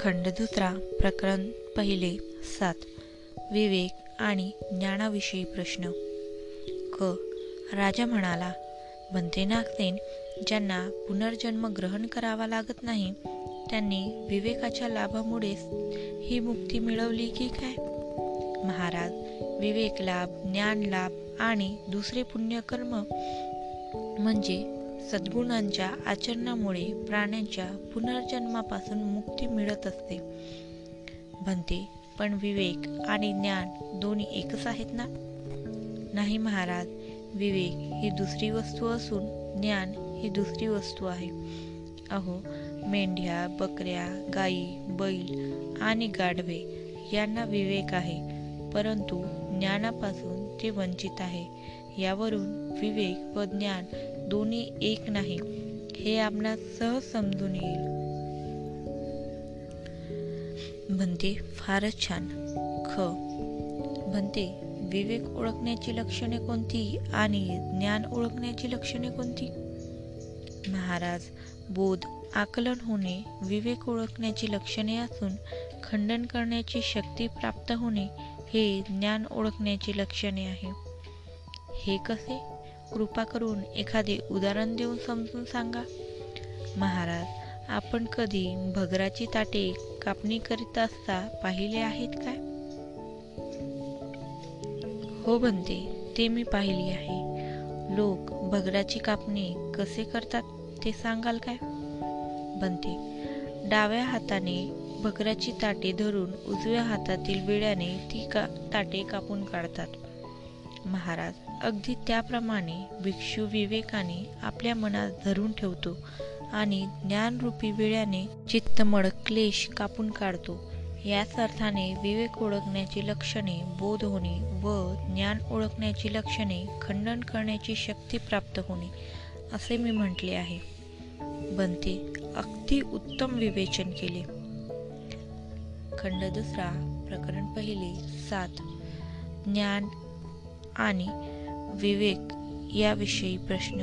खंड दुसरा प्रकरण पहिले सात. विवेक आणि ज्ञानाविषयी प्रश्न. क. राजा म्हणाला बनते नागसेन ज्यांना पुनर्जन्म ग्रहण करावा लागत नाही त्यांनी विवेकाच्या लाभामुळेच ही मुक्ती मिळवली की काय? महाराज विवेक लाभ ज्ञान लाभ आणि दुसरे पुण्यकर्म म्हणजे सद्गुणांच्या आचरणामुळे प्राण्यांच्या पुनर्जन्मापासून मुक्ती मिळत असते. म्हणते पण विवेक आणि ज्ञान दोन्ही एकच आहेत ना? नाही महाराज विवेक ही दुसरी वस्तू असून ज्ञान ही दुसरी वस्तू आहे. अहो मेंढ्या बकऱ्या गाई बैल आणि गाढवे यांना विवेक आहे परंतु ज्ञानापासून ते वंचित आहे. यावरून विवेक व ज्ञान दोन्ही एक नाही. हे आपणास सहज समजून येईल. म्हणते फारच छान. ख. म्हणते विवेक ओळखण्याची लक्षणे कोणती आणि ज्ञान ओळखण्याची लक्षणे कोणती? महाराज बोध आकलन होणे विवेक ओळखण्याची लक्षणे असून खंडन करण्याची शक्ती प्राप्त होणे हे ज्ञान ओळखण्याची लक्षणे आहे. हे कसे? कृपा करून एखादे उदाहरण देऊन समजून सांगा. महाराज आपण कधी भगराची ताटे कापणी करीत असता पाहिले आहेत काय? हो बनते ते मी पाहिली आहे. लोक भगराची कापणी कसे करतात ते सांगाल काय? बनते डाव्या हाताने भगराची ताटे धरून उजव्या हातातील विड्याने ती का ताटे कापून काढतात. महाराज अगदी त्याप्रमाणे भिक्षू विवेकाने आपल्या मनात धरून ठेवतो आणि ज्ञानरूपी विड्याने चित्तमळ क्लेश कापून काढतो. याच अर्थाने विवेक ओळखण्याची लक्षणे बोध होणे व ज्ञान ओळखण्याची लक्षणे खंडन करण्याची शक्ती प्राप्त होणे असे मी म्हटले आहे. बनते अगदी उत्तम विवेचन केले. खंड दुसरा प्रकरण पहिले सात. ज्ञान आणि विवेक याविषयी प्रश्न.